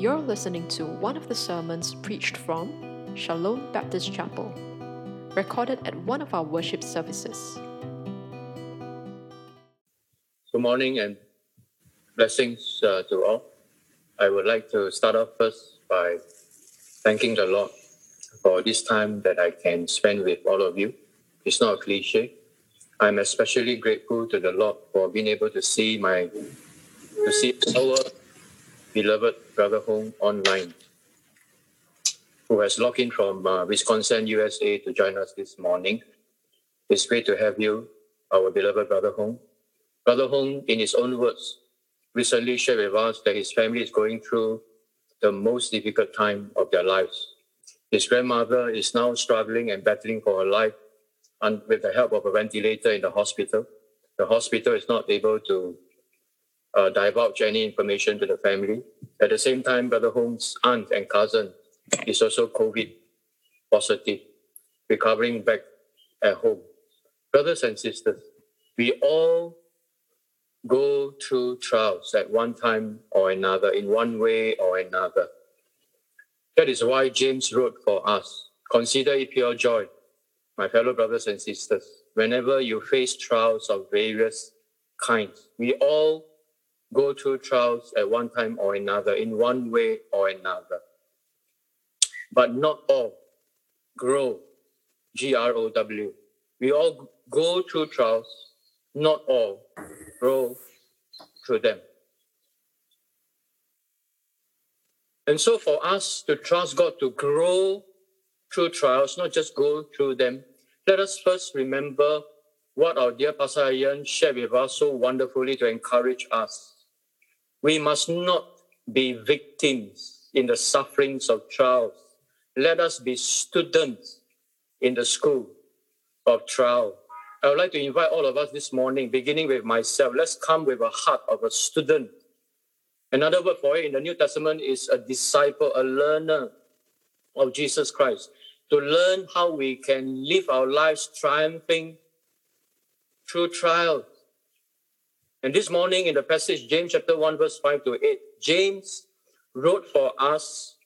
You're listening to one of the sermons preached from Shalom Baptist Chapel, recorded at one of our worship services. Good morning and blessings uh, to all. I would like to start off first by thanking the Lord for this time that I can spend with all of you. It's not a cliche. I'm especially grateful to the Lord for being able to see my to see our beloved brother Hong online, who has logged in from uh, Wisconsin, USA, to join us this morning. It's great to have you, our beloved brother Hong. Brother Hong, in his own words, recently shared with us that his family is going through the most difficult time of their lives. His grandmother is now struggling and battling for her life and with the help of a ventilator in the hospital. The hospital is not able to uh, divulge any information to the family. At the same time, Brother Hong's aunt and cousin is also COVID positive, recovering back at home. Brothers and sisters, we all go through trials at one time or another, in one way or another. That is why James wrote for us Consider it pure joy, my fellow brothers and sisters, whenever you face trials of various kinds. We all go through trials at one time or another, in one way or another. But not all grow, G R O W. We all go through trials, not all grow through them. And so, for us to trust God to grow through trials, not just go through them, let us first remember what our dear Pastor Ian shared with us so wonderfully to encourage us. We must not be victims in the sufferings of trials. Let us be students in the school of trial. I would like to invite all of us this morning, beginning with myself, let's come with a heart of a student. Another word for it in the New Testament is a disciple, a learner of Jesus Christ, to learn how we can live our lives triumphing through trials. And this morning in the passage, James chapter 1, verse 5 to 8, James wrote for us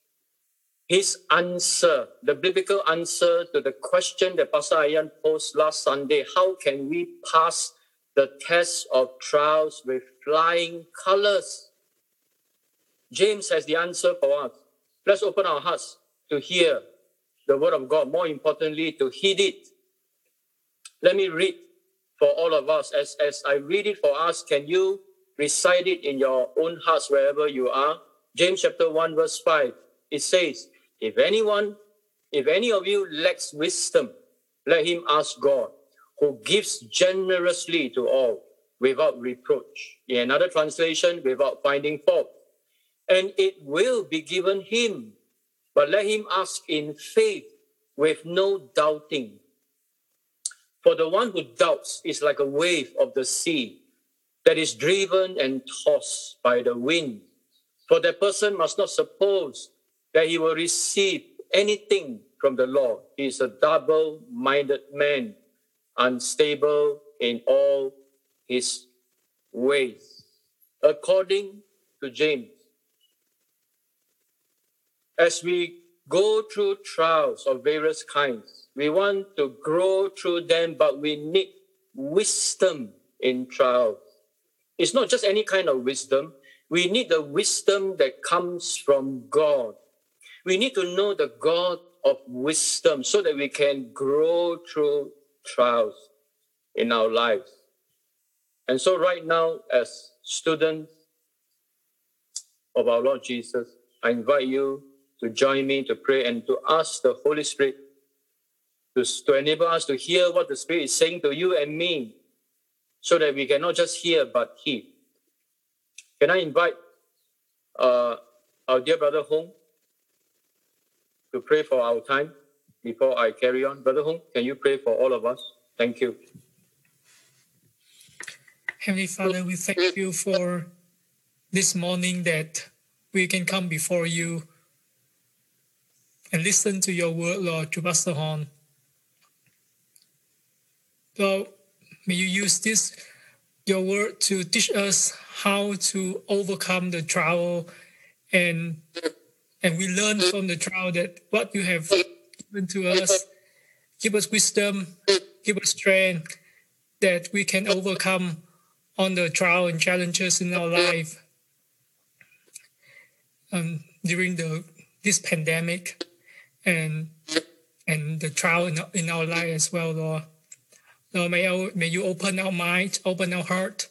his answer, the biblical answer to the question that Pastor Ian posed last Sunday. How can we pass the test of trials with flying colors? James has the answer for us. Let's open our hearts to hear the word of God. More importantly, to heed it. Let me read for all of us. As, as I read it for us, can you recite it in your own hearts wherever you are? James chapter 1, verse 5. It says, If anyone, if any of you lacks wisdom, let him ask God, who gives generously to all without reproach. In another translation, without finding fault. And it will be given him. But let him ask in faith with no doubting. For the one who doubts is like a wave of the sea that is driven and tossed by the wind. For that person must not suppose that he will receive anything from the Lord. He is a double minded man, unstable in all his ways. According to James, as we go through trials of various kinds, we want to grow through them, but we need wisdom in trials. It's not just any kind of wisdom. We need the wisdom that comes from God. We need to know the God of wisdom so that we can grow through trials in our lives. And so, right now, as students of our Lord Jesus, I invite you to join me to pray and to ask the Holy Spirit to, to enable us to hear what the Spirit is saying to you and me so that we can not just hear but heed. Can I invite uh, our dear brother Hong to pray for our time before I carry on? Brother Hong, can you pray for all of us? Thank you. Heavenly Father, we thank you for this morning that we can come before you and listen to your word, Lord, to Pastor Horn. Lord, may you use this, your word, to teach us how to overcome the trial and and we learn from the trial that what you have given to us give us wisdom give us strength that we can overcome on the trial and challenges in our life um, during the this pandemic and and the trial in, in our life as well, Lord. Lord, may, our, may you open our mind, open our heart,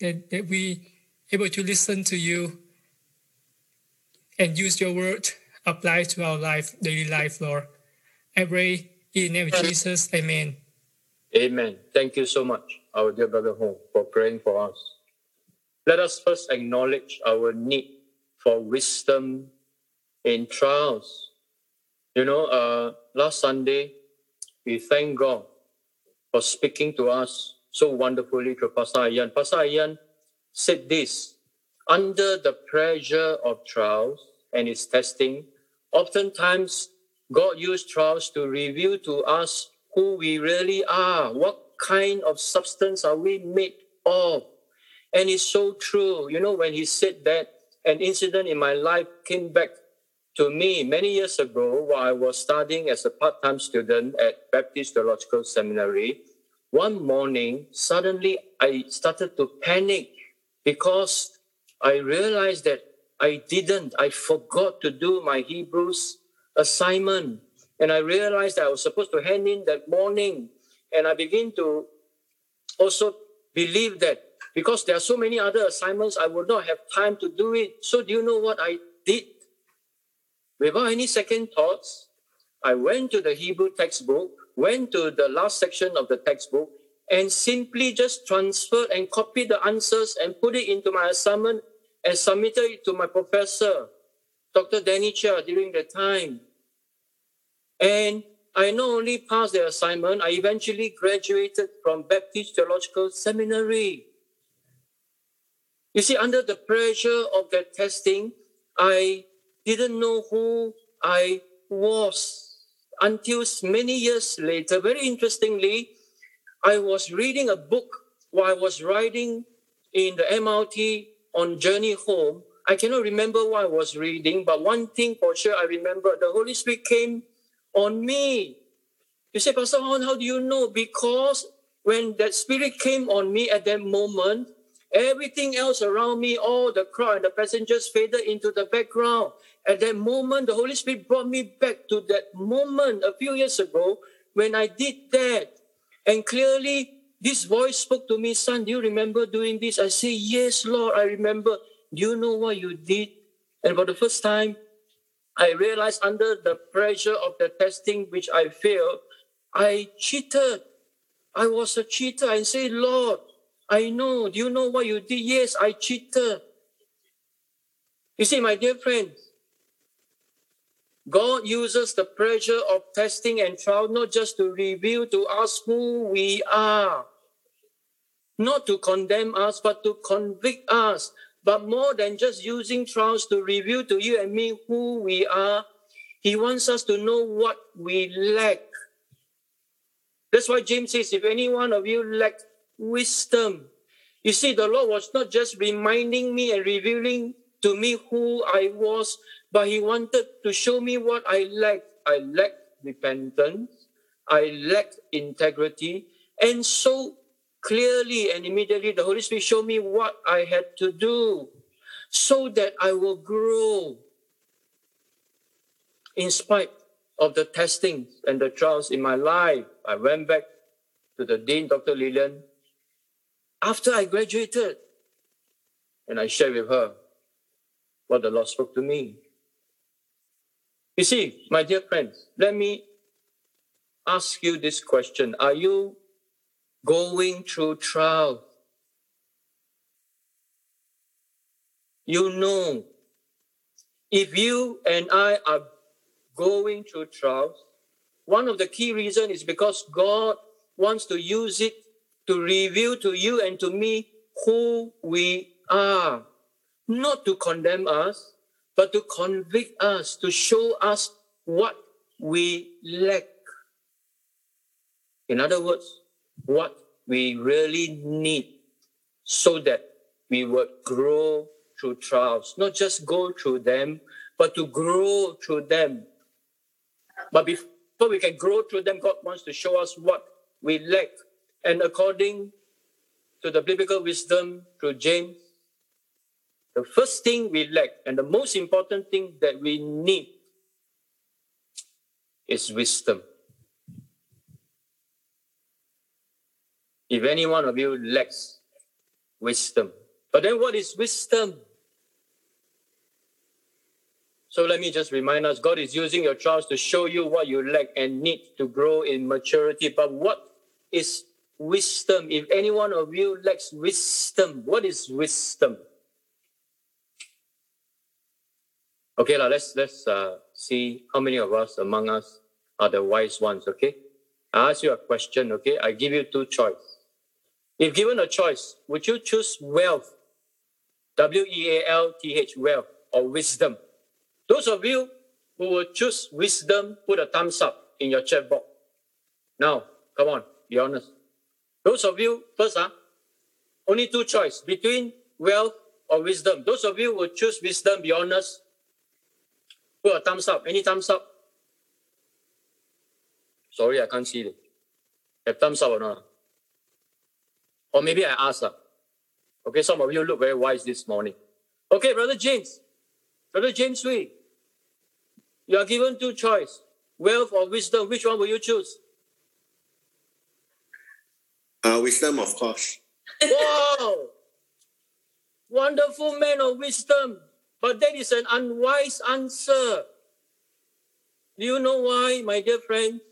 that, that we able to listen to you and use your word apply to our life, daily life, Lord. I pray in the name of Jesus, Amen. Amen. Thank you so much, our dear brother Hong, for praying for us. Let us first acknowledge our need for wisdom in trials. You know, uh, last Sunday, we thank God for speaking to us so wonderfully through Pastor Ayan. Pastor Ayan said this under the pressure of trials and its testing, oftentimes God used trials to reveal to us who we really are, what kind of substance are we made of. And it's so true. You know, when he said that, an incident in my life came back to me many years ago while I was studying as a part time student at Baptist Theological Seminary. One morning, suddenly I started to panic because I realized that I didn't, I forgot to do my Hebrews assignment. And I realized that I was supposed to hand in that morning. And I began to also believe that because there are so many other assignments, I would not have time to do it. So, do you know what I did? Without any second thoughts, I went to the Hebrew textbook, went to the last section of the textbook, and simply just transferred and copied the answers and put it into my assignment and submitted it to my professor, Dr. Danny Chia, during the time. And I not only passed the assignment, I eventually graduated from Baptist Theological Seminary. You see, under the pressure of that testing, I didn't know who I was until many years later. Very interestingly, I was reading a book while I was riding in the MRT on journey home. I cannot remember what I was reading, but one thing for sure I remember the Holy Spirit came on me. You say, Pastor Hon, how do you know? Because when that Spirit came on me at that moment, Everything else around me, all the crowd and the passengers faded into the background. At that moment, the Holy Spirit brought me back to that moment a few years ago when I did that. And clearly, this voice spoke to me, Son, do you remember doing this? I say, Yes, Lord, I remember. Do you know what you did? And for the first time, I realized under the pressure of the testing which I failed, I cheated. I was a cheater. I say, Lord, I know. Do you know what you did? Yes, I cheated. You see, my dear friends, God uses the pressure of testing and trial not just to reveal to us who we are, not to condemn us, but to convict us. But more than just using trials to reveal to you and me who we are, He wants us to know what we lack. That's why James says, if any one of you lack wisdom. You see, the Lord was not just reminding me and revealing to me who I was, but He wanted to show me what I lacked. I lacked repentance, I lacked integrity, and so clearly and immediately the Holy Spirit showed me what I had to do so that I will grow in spite of the testings and the trials in my life. I went back to the Dean, Dr. Lillian, after I graduated. And I shared with her what the Lord spoke to me. You see, my dear friends, let me ask you this question Are you going through trials? You know, if you and I are going through trials, one of the key reasons is because God wants to use it to reveal to you and to me who we are, not to condemn us, but to convict us, to show us what we lack. In other words, what we really need so that we would grow through trials, not just go through them, but to grow through them. But before we can grow through them, God wants to show us what we lack. And according to the biblical wisdom through James, the first thing we lack and the most important thing that we need is wisdom. If any one of you lacks wisdom, but then what is wisdom? So let me just remind us God is using your trials to show you what you lack and need to grow in maturity. But what is wisdom? If any one of you lacks wisdom, what is wisdom? Okay, now let's let's uh, see how many of us among us are the wise ones. Okay, I ask you a question. Okay, I give you two choices. If given a choice, would you choose wealth, W E A L T H, wealth, or wisdom? Those of you who would choose wisdom, put a thumbs up in your chat box. Now, come on, be honest. Those of you, first, huh? only two choice between wealth or wisdom. Those of you who choose wisdom, be honest. Put a thumbs up. Any thumbs up? Sorry, I can't see it. Have thumbs up or not? Or maybe I ask. Uh. Okay, some of you look very wise this morning. Okay, Brother James. Brother James Wee. You are given two choice. Wealth or wisdom. Which one will you choose? Uh, wisdom, of course. Wow! Wonderful man of wisdom. But that is an unwise answer. Do you know why, my dear friends?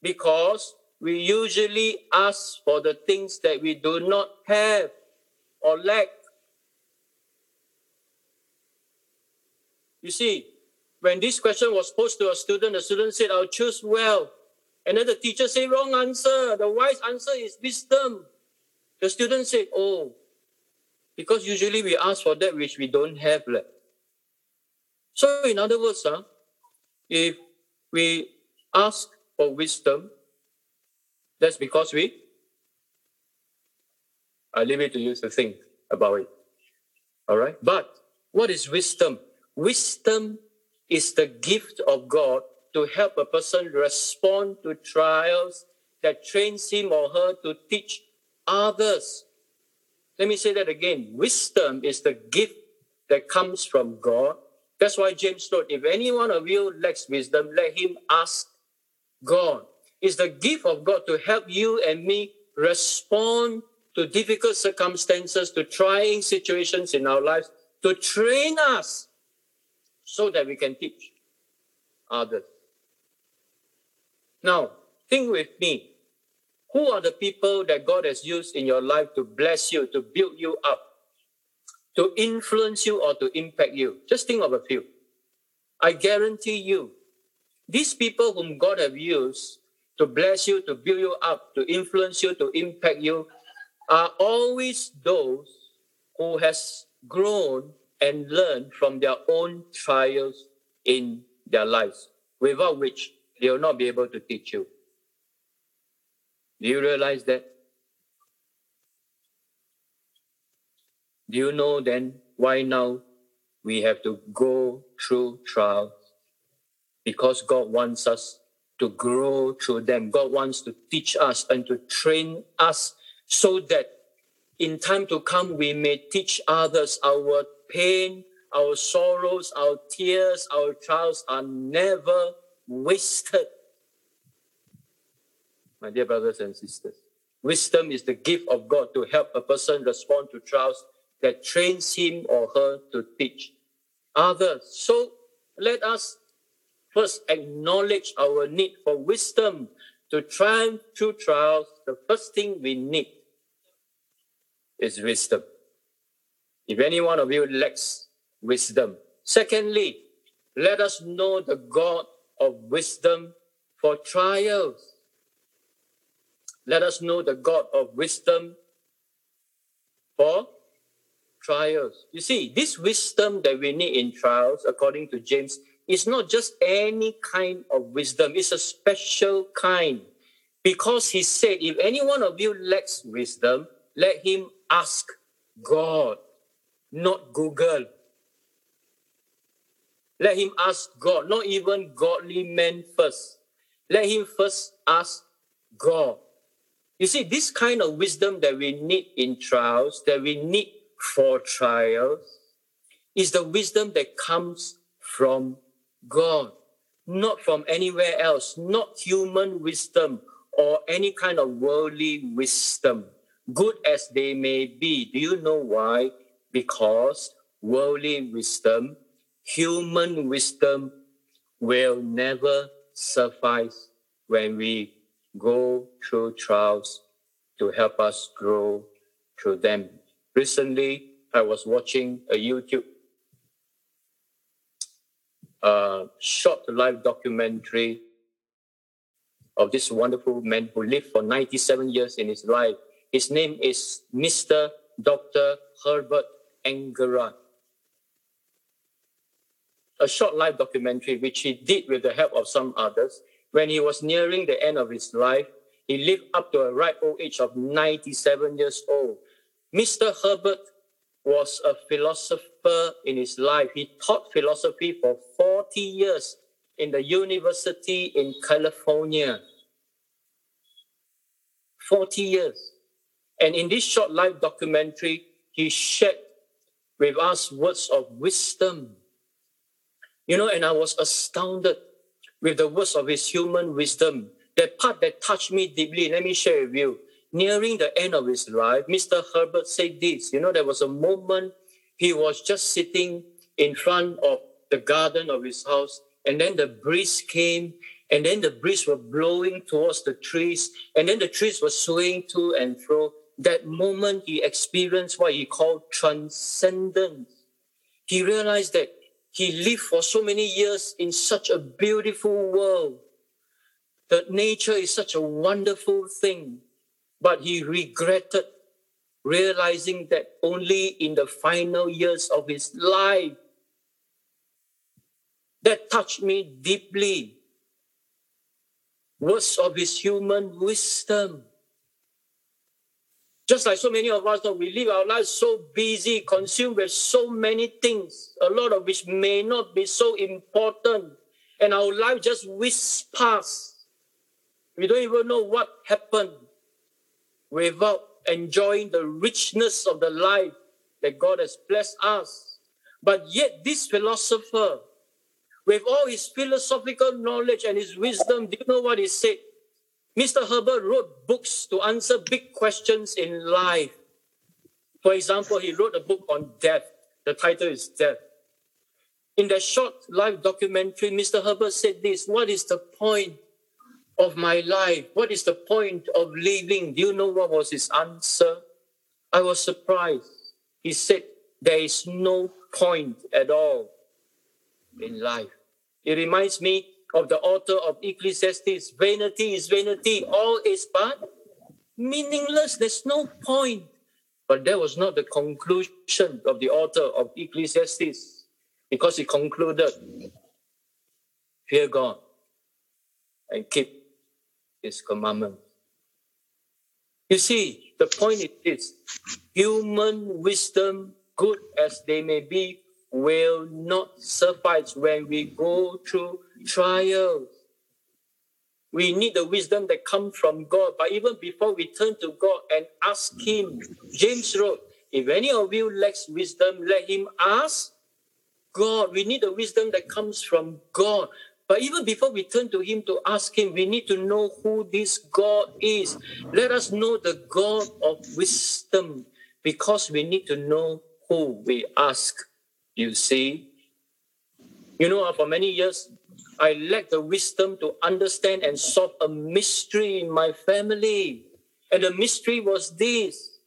Because we usually ask for the things that we do not have or lack. You see, when this question was posed to a student, the student said, I'll choose well. And then the teacher say, wrong answer. The wise answer is wisdom. The student said, oh, because usually we ask for that which we don't have. Like. So, in other words, uh, if we ask for wisdom, that's because we, I leave it to you to think about it. All right? But what is wisdom? Wisdom is the gift of God to help a person respond to trials that trains him or her to teach others let me say that again. Wisdom is the gift that comes from God. That's why James wrote, if any one of you lacks wisdom, let him ask God. It's the gift of God to help you and me respond to difficult circumstances, to trying situations in our lives, to train us so that we can teach others. Now, think with me. Who are the people that God has used in your life to bless you, to build you up, to influence you, or to impact you? Just think of a few. I guarantee you, these people whom God have used to bless you, to build you up, to influence you, to impact you, are always those who has grown and learned from their own trials in their lives, without which they will not be able to teach you. Do you realize that? Do you know then why now we have to go through trials? Because God wants us to grow through them. God wants to teach us and to train us so that in time to come we may teach others our pain, our sorrows, our tears, our trials are never wasted my dear brothers and sisters. Wisdom is the gift of God to help a person respond to trials that trains him or her to teach others. So let us first acknowledge our need for wisdom to triumph through trials. The first thing we need is wisdom. If any one of you lacks wisdom, secondly, let us know the God of wisdom for trials. Let us know the God of wisdom for trials. You see, this wisdom that we need in trials, according to James, is not just any kind of wisdom, it's a special kind. Because he said, if any one of you lacks wisdom, let him ask God. not Google. Let him ask God, not even godly men first. Let him first ask God. You see, this kind of wisdom that we need in trials, that we need for trials, is the wisdom that comes from God, not from anywhere else, not human wisdom or any kind of worldly wisdom, good as they may be. Do you know why? Because worldly wisdom, human wisdom will never suffice when we go through trials to help us grow through them. Recently, I was watching a YouTube uh, short live documentary of this wonderful man who lived for 97 years in his life. His name is Mr. Dr. Herbert Fingarette. A short life documentary which he did with the help of some others when he was nearing the end of his life, he lived up to a ripe old age of 97 years old. Mr. Herbert was a philosopher in his life. He taught philosophy for 40 years in the university in California. 40 years. And in this short life documentary, he shared with us words of wisdom. You know, and I was astounded with the words of his human wisdom. That part that touched me deeply, let me share with you. Nearing the end of his life, Mr. Herbert said this. You know, there was a moment he was just sitting in front of the garden of his house, and then the breeze came, and then the breeze was blowing towards the trees, and then the trees were swaying to and fro. That moment he experienced what he called transcendence. He realized that he lived for so many years in such a beautiful world. That nature is such a wonderful thing, but he regretted realizing that only in the final years of his life. That touched me deeply. Words of his human wisdom. Just like so many of us, we live our lives so busy, consumed with so many things, a lot of which may not be so important, and our life just whisks past. We don't even know what happened without enjoying the richness of the life that God has blessed us. But yet, this philosopher, with all his philosophical knowledge and his wisdom, do you know what he said? Mr. Herbert wrote books to answer big questions in life. For example, he wrote a book on death. The title is Death. In that short life documentary, Mr. Herbert said this What is the point of my life? What is the point of living? Do you know what was his answer? I was surprised. He said, There is no point at all in life. It reminds me of the author of Ecclesiastes vanity is vanity, all is but meaningless. There's no point. But that was not the conclusion of the author of Ecclesiastes because he concluded fear God and keep his commandment. You see, the point is this human wisdom, good as they may be, will not suffice when we go through trials. We need the wisdom that comes from God. But even before we turn to God and ask Him, James wrote, if any of you lacks wisdom, let him ask God. We need the wisdom that comes from God. But even before we turn to Him to ask Him, we need to know who this God is. Let us know the God of wisdom because we need to know who we ask. You see? You know, ah, for many years, I lacked the wisdom to understand and solve a mystery in my family. And the mystery was this.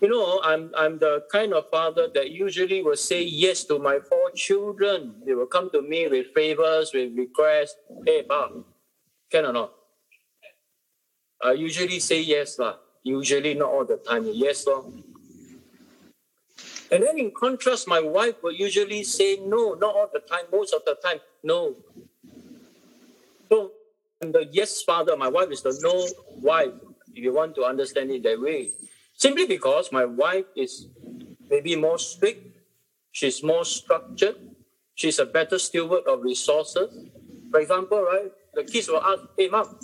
You know, ah, I'm, I'm the kind of father that usually will say yes to my four children. They will come to me with favors, with requests. Hey, Pa, can or not? I usually say yes, lah. Usually, not all the time. Yes, lor. And then in contrast, my wife will usually say no, not all the time, most of the time, no. So I'm the yes father, my wife is the no wife, if you want to understand it that way. Simply because my wife is maybe more strict, she's more structured, she's a better steward of resources. For example, right, the kids will ask, hey mom,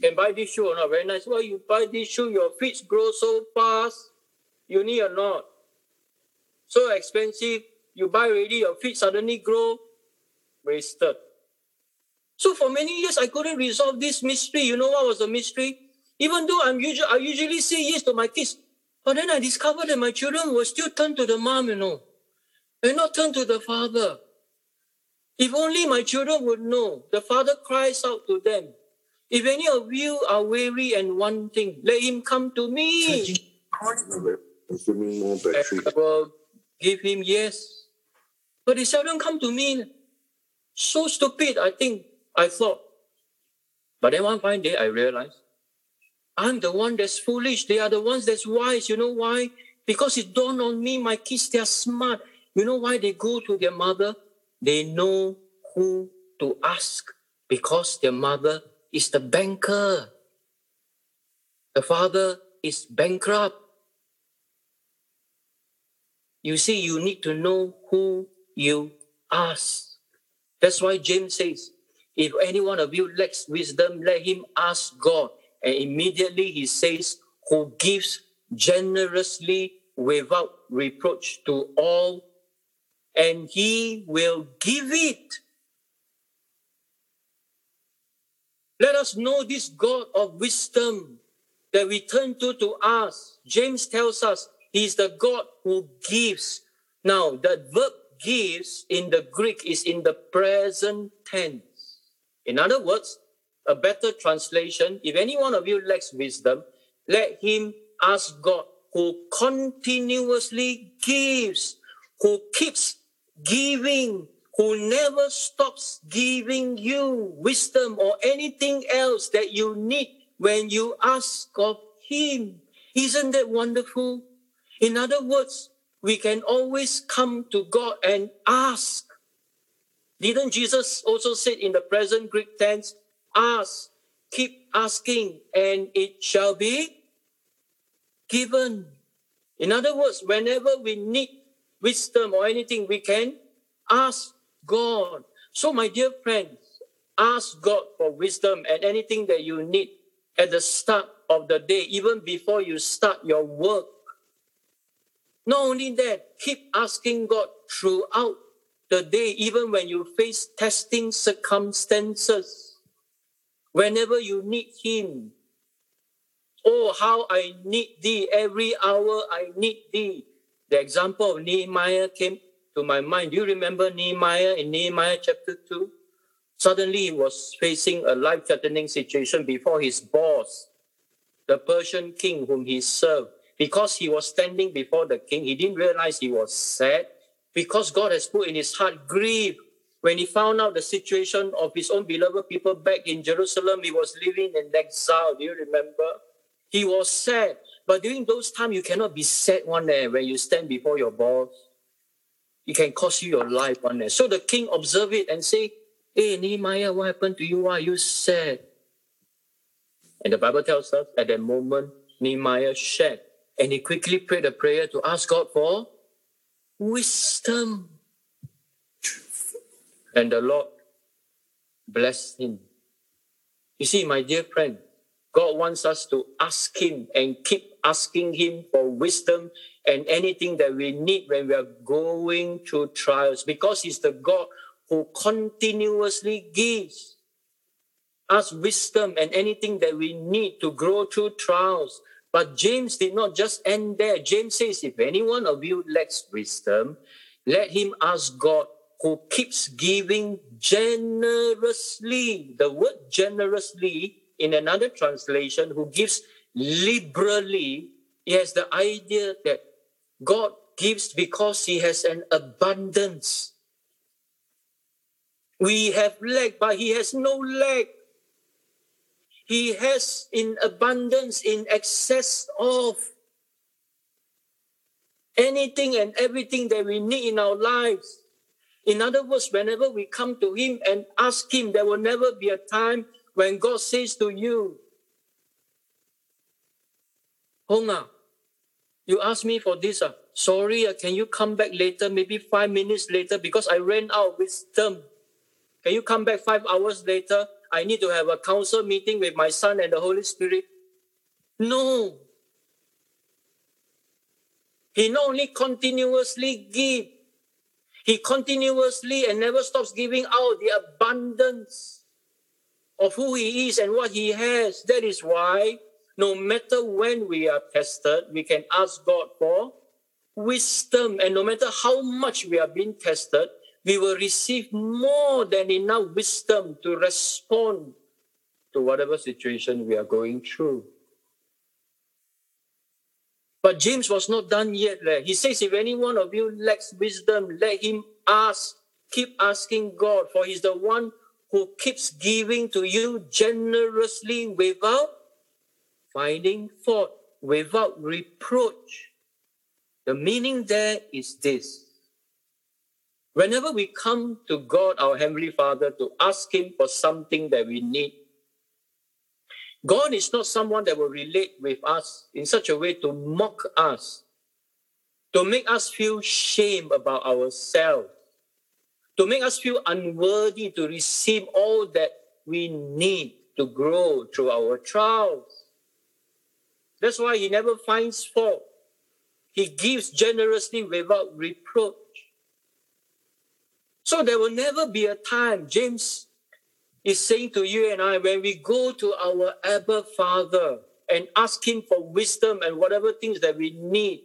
can buy this shoe or not? Very nice. Why you buy this shoe? Your feet grow so fast. You need or not? So expensive. You buy already, your feet suddenly grow. Wasted. So for many years, I couldn't resolve this mystery. You know what was the mystery? Even though I'm usually, I usually say yes to my kids, but then I discovered that my children will still turn to the mom, you know, and not turn to the father. If only my children would know, the father cries out to them, if any of you are weary and wanting, let him come to me. Consuming more And battery. I will give him yes. But they seldom come to me. So stupid, I think, I thought. But then one fine day I realized I'm the one that's foolish. They are the ones that's wise. You know why? Because it dawned on me, my kids, they are smart. You know why they go to their mother? They know who to ask because their mother is the banker. The father is bankrupt. You see, you need to know who you ask. That's why James says, if any one of you lacks wisdom, let him ask God. And immediately he says, who gives generously without reproach to all, and he will give it. Let us know this God of wisdom that we turn to to us. James tells us he is the God who gives. Now, the verb gives in the Greek is in the present tense. In other words, a better translation, if any one of you lacks wisdom, let him ask God who continuously gives, who keeps giving, who never stops giving you wisdom or anything else that you need when you ask of him. Isn't that wonderful? In other words, we can always come to God and ask. Didn't Jesus also say in the present Greek tense, ask, keep asking, and it shall be given? In other words, whenever we need wisdom or anything, we can ask God. So, my dear friends, ask God for wisdom and anything that you need at the start of the day, even before you start your work. Not only that, keep asking God throughout the day, even when you face testing circumstances. Whenever you need Him. Oh, how I need Thee. Every hour I need Thee. The example of Nehemiah came to my mind. Do you remember Nehemiah in Nehemiah chapter 2? Suddenly he was facing a life threatening situation before his boss, the Persian king whom he served. Because he was standing before the king, he didn't realize he was sad because God has put in his heart grief. When he found out the situation of his own beloved people back in Jerusalem, he was living in exile. Do you remember? He was sad. But during those times, you cannot be sad one day when you stand before your boss. It can cost you your life one day. So the king observed it and say, Hey Nehemiah, what happened to you? Why are you sad? And the Bible tells us at that moment, Nehemiah shared. And he quickly prayed a prayer to ask God for wisdom. And the Lord blessed him. You see, my dear friend, God wants us to ask Him and keep asking Him for wisdom and anything that we need when we are going through trials because He's the God who continuously gives us wisdom and anything that we need to grow through trials. But James did not just end there. James says, if anyone of you lacks wisdom, let him ask God who keeps giving generously. The word generously in another translation, who gives liberally, has the idea that God gives because he has an abundance. We have lack, but he has no lack. He has in abundance, in excess of anything and everything that we need in our lives. In other words, whenever we come to Him and ask Him, there will never be a time when God says to you, Honga, you ask me for this, ah. sorry, uh, can you come back later, maybe five minutes later, because I ran out of wisdom. Can you come back five hours later? I need to have a council meeting with my son and the Holy Spirit. No. He not only continuously give, he continuously and never stops giving out the abundance of who he is and what he has. That is why no matter when we are tested, we can ask God for wisdom. And no matter how much we are being tested, we will receive more than enough wisdom to respond to whatever situation we are going through. But James was not done yet. He says, If any one of you lacks wisdom, let him ask. Keep asking God, for he's the one who keeps giving to you generously without finding fault, without reproach. The meaning there is this. Whenever we come to God, our Heavenly Father, to ask Him for something that we need, God is not someone that will relate with us in such a way to mock us, to make us feel shame about ourselves, to make us feel unworthy to receive all that we need to grow through our trials. That's why He never finds fault. He gives generously without reproach. So there will never be a time, James is saying to you and I, when we go to our Abba Father and ask Him for wisdom and whatever things that we need,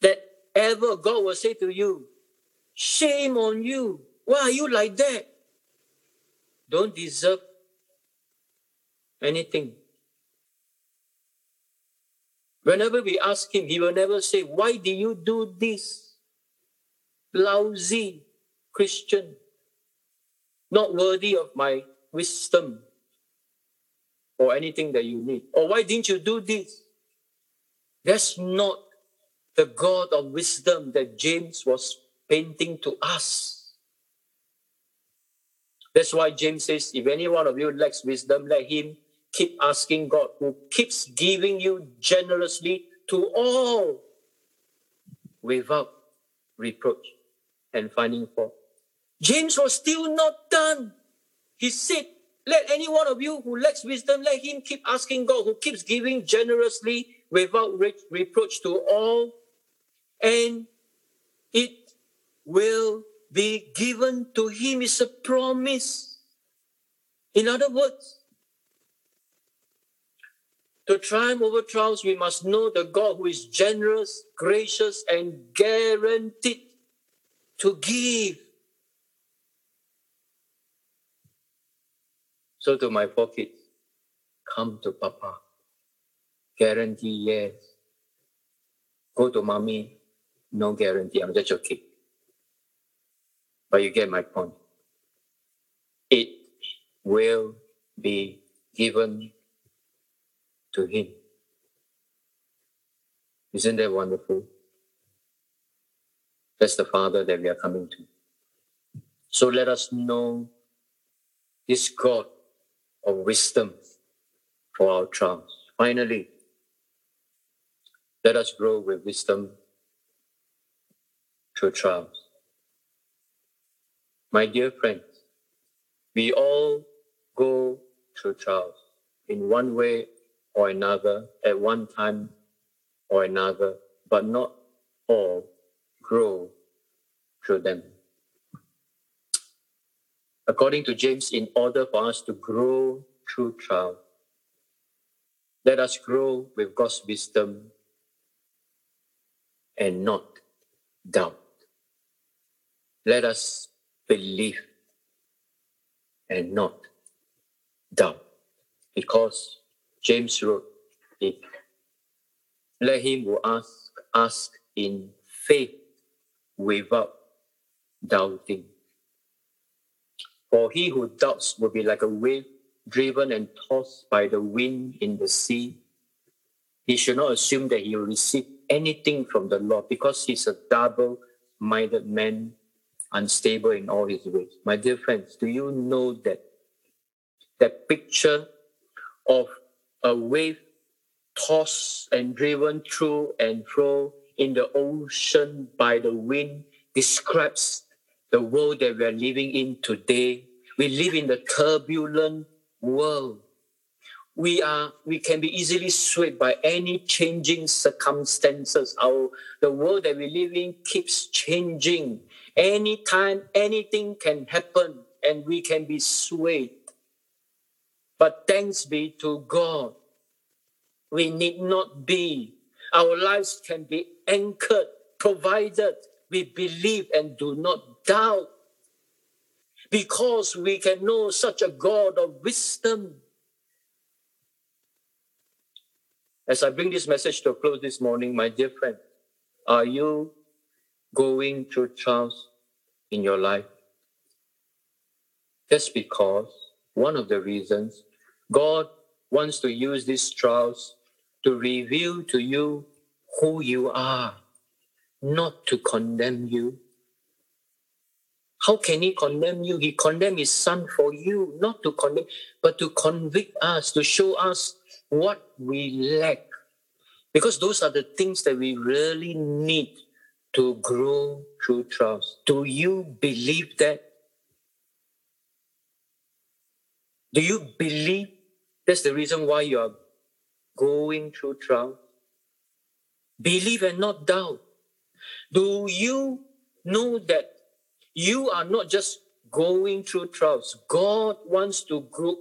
that ever God will say to you, Shame on you. Why are you like that? Don't deserve anything. Whenever we ask Him, He will never say, Why do you do this? Lousy Christian not worthy of my wisdom or anything that you need. Or why didn't you do this? That's not the God of wisdom that James was painting to us. That's why James says, if any one of you lacks wisdom, let him keep asking God, who keeps giving you generously to all without reproach and finding fault. James was still not done. He said, Let any one of you who lacks wisdom, let him keep asking God, who keeps giving generously without re- reproach to all, and it will be given to him. It's a promise. In other words, to triumph over trials, we must know the God who is generous, gracious, and guaranteed to give So to my kids, come to Papa. Guarantee yes. Go to mommy, no guarantee. I'm just joking. But you get my point. It will be given to him. Isn't that wonderful? That's the Father that we are coming to. So let us know this God of wisdom for our trials. Finally, let us grow with wisdom through trials. My dear friends, we all go through trials in one way or another, at one time or another, but not all grow through them according to James, in order for us to grow through trial, let us grow with God's wisdom and not doubt. Let us believe and not doubt. Because James wrote it. Let him who ask ask in faith without doubting. For he who doubts will be like a wave driven and tossed by the wind in the sea. He should not assume that he will receive anything from the Lord because he's a double minded man, unstable in all his ways. My dear friends, do you know that that picture of a wave tossed and driven through and fro in the ocean by the wind describes the world that we are living in today. We live in the turbulent world. We are we can be easily swayed by any changing circumstances. Our the world that we live in keeps changing. Anytime anything can happen and we can be swayed. But thanks be to God. We need not be. Our lives can be anchored, provided we believe and do not doubt. Because we can know such a God of wisdom. As I bring this message to a close this morning, my dear friend, are you going through trials in your life? Just because one of the reasons God wants to use these trials to reveal to you who you are, not to condemn you. How can he condemn you? He condemned his son for you, not to condemn, but to convict us, to show us what we lack. Because those are the things that we really need to grow through trials. Do you believe that? Do you believe that's the reason why you are going through trials? Believe and not doubt. Do you know that you are not just going through trials? God wants to go,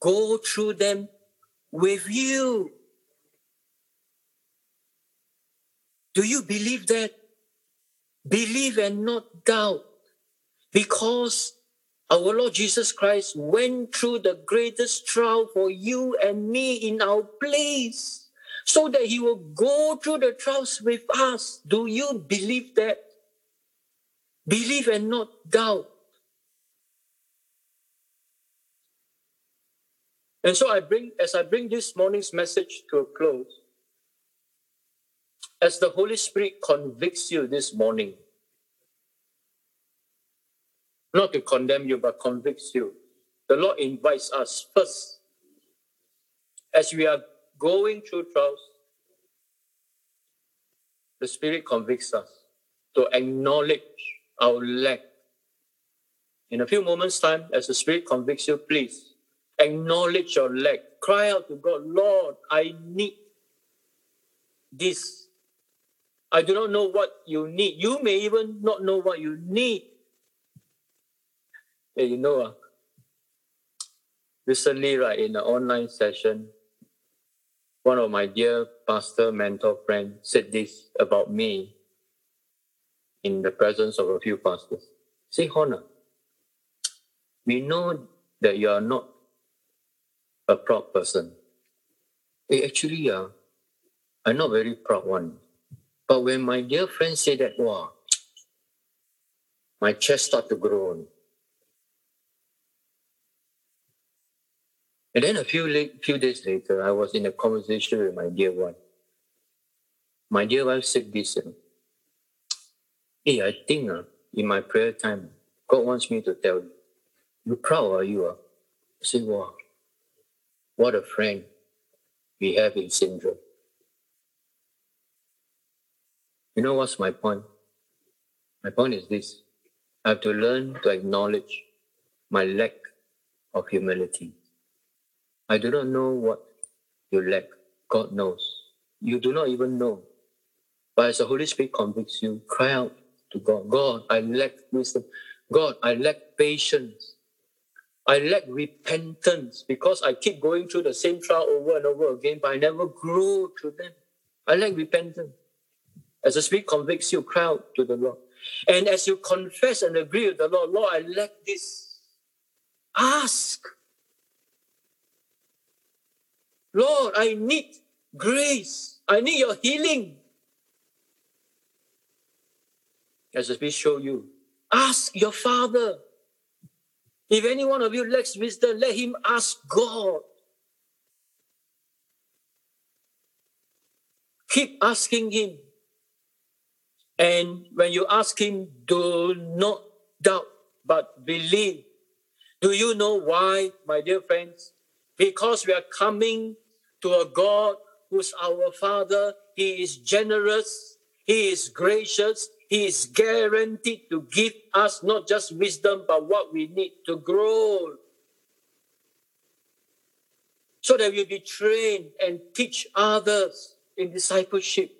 go through them with you. Do you believe that? Believe and not doubt. Because our Lord Jesus Christ went through the greatest trial for you and me in our place so that he will go through the trials with us. Do you believe that? Believe and not doubt. And so I bring, as I bring this morning's message to a close, as the Holy Spirit convicts you this morning, not to condemn you, but convicts you, the Lord invites us first, as we are going through trials, the Spirit convicts us to acknowledge our lack. In a few moments' time, as the Spirit convicts you, please acknowledge your lack. Cry out to God, Lord, I need this. I do not know what you need. You may even not know what you need. Hey, you know, uh, recently, right, in an online session, one of my dear pastor mentor friend said this about me in the presence of a few pastors. Say, Honor, we know that you are not a proud person. Hey, actually, uh, I'm not very proud one. But when my dear friend said that, wow, my chest started to groan. And then a few late, few days later, I was in a conversation with my dear wife. My dear wife said this, Hey, I think uh, in my prayer time, God wants me to tell you, you proud are you? Uh? I said, wow, what a friend we have in syndrome. You know what's my point? My point is this. I have to learn to acknowledge my lack of humility. I do not know what you lack. God knows. You do not even know. But as the Holy Spirit convicts you, cry out to God. God, I lack wisdom. God, I lack patience. I lack repentance because I keep going through the same trial over and over again, but I never grow through them. I lack repentance. As the Spirit convicts you, cry out to the Lord. And as you confess and agree with the Lord, Lord, I lack this. Ask. Lord, I need grace. I need your healing. As we show you, ask your Father. If any one of you lacks wisdom, let him ask God. Keep asking him. And when you ask him, do not doubt, but believe. Do you know why, my dear friends? Because we are coming to a God who's our Father. He is generous. He is gracious. He is guaranteed to give us not just wisdom, but what we need to grow. So that we'll be trained and teach others in discipleship.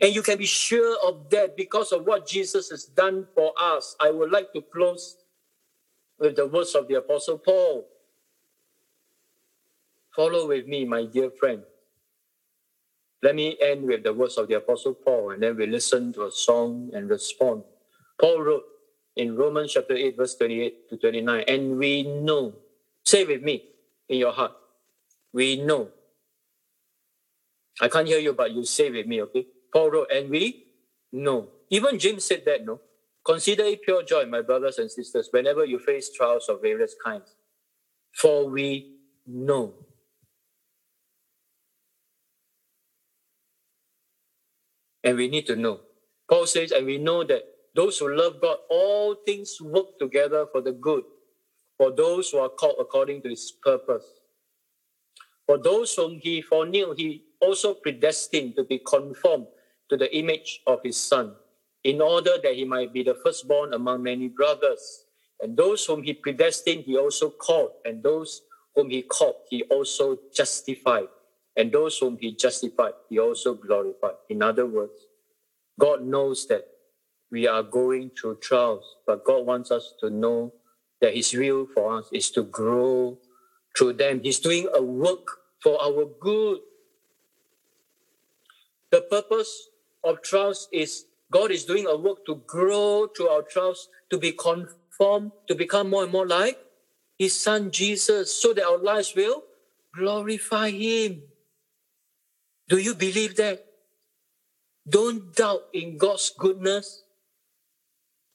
And you can be sure of that because of what Jesus has done for us. I would like to close with the words of the Apostle Paul. Follow with me, my dear friend. Let me end with the words of the Apostle Paul, and then we listen to a song and respond. Paul wrote in Romans chapter 8, verse 28 to 29, and we know, say with me in your heart, we know. I can't hear you, but you say with me, okay? Paul wrote, and we know. Even James said that, no? Consider it pure joy, my brothers and sisters, whenever you face trials of various kinds. For we know. And we need to know. Paul says, and we know that those who love God, all things work together for the good, for those who are called according to his purpose. For those whom he foreknew, he also predestined to be conformed to the image of his son, in order that he might be the firstborn among many brothers. And those whom he predestined, he also called, and those whom he called, he also justified. And those whom he justified, he also glorified. In other words, God knows that we are going through trials, but God wants us to know that his will for us is to grow through them. He's doing a work for our good. The purpose of trials is God is doing a work to grow through our trials, to be conformed, to become more and more like His Son Jesus, so that our lives will glorify Him. Do you believe that? Don't doubt in God's goodness.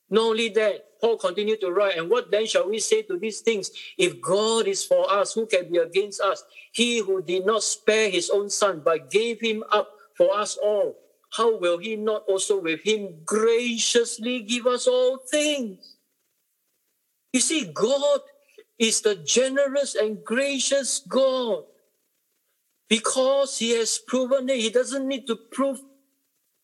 Not only that, Paul continued to write, and what then shall we say to these things? If God is for us, who can be against us? He who did not spare his own son, but gave him up for us all, how will he not also with him graciously give us all things? You see, God is the generous and gracious God. Because he has proven it, he doesn't need to prove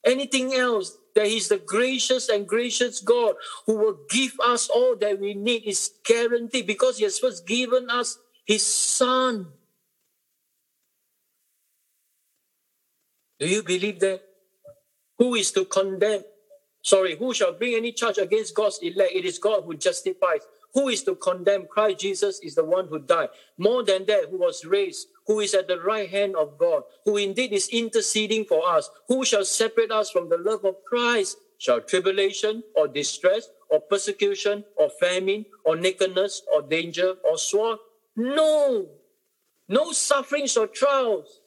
anything else. That he's the gracious and gracious God who will give us all that we need is guaranteed because he has first given us his son. Do you believe that? Who is to condemn? Sorry, who shall bring any charge against God's elect? It is God who justifies. Who is to condemn? Christ Jesus is the one who died. More than that, who was raised, who is at the right hand of God, who indeed is interceding for us. Who shall separate us from the love of Christ? Shall tribulation or distress or persecution or famine or nakedness or danger or sword? No. No sufferings or trials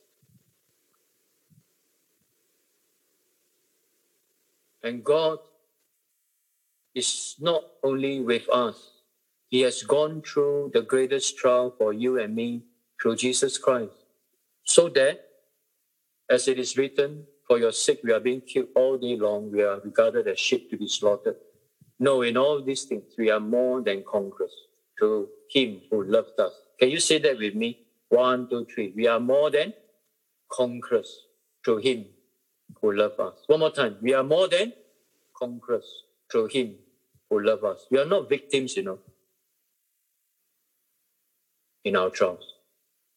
And God is not only with us, He has gone through the greatest trial for you and me through Jesus Christ. So that, as it is written, for your sake we are being killed all day long, we are regarded as sheep to be slaughtered. No, in all these things, we are more than conquerors through Him who loved us. Can you say that with me? One, two, three. We are more than conquerors through Him who love us. One more time. We are more than conquerors through Him who love us. We are not victims, you know, in our trials.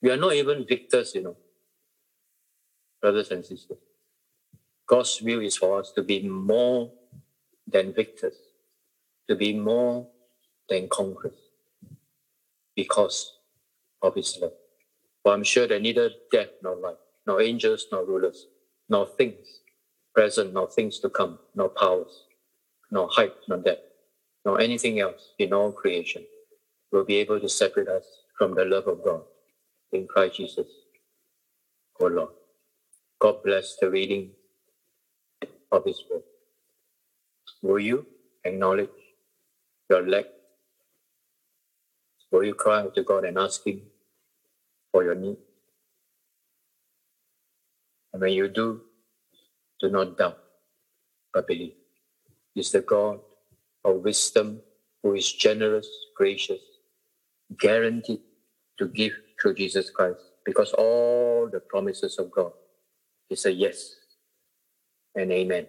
We are not even victors, you know, brothers and sisters. God's will is for us to be more than victors, to be more than conquerors because of His love. For I'm sure that neither death nor life, nor angels nor rulers, nor things present, nor things to come, nor powers, nor height, nor depth, nor anything else in all creation will be able to separate us from the love of God in Christ Jesus, our Lord. God bless the reading of His word. Will you acknowledge your lack? Will you cry out to God and ask Him for your need? And when you do, do not doubt, but believe. Is the God of wisdom who is generous, gracious, guaranteed to give through Jesus Christ, because all the promises of God is a yes and amen.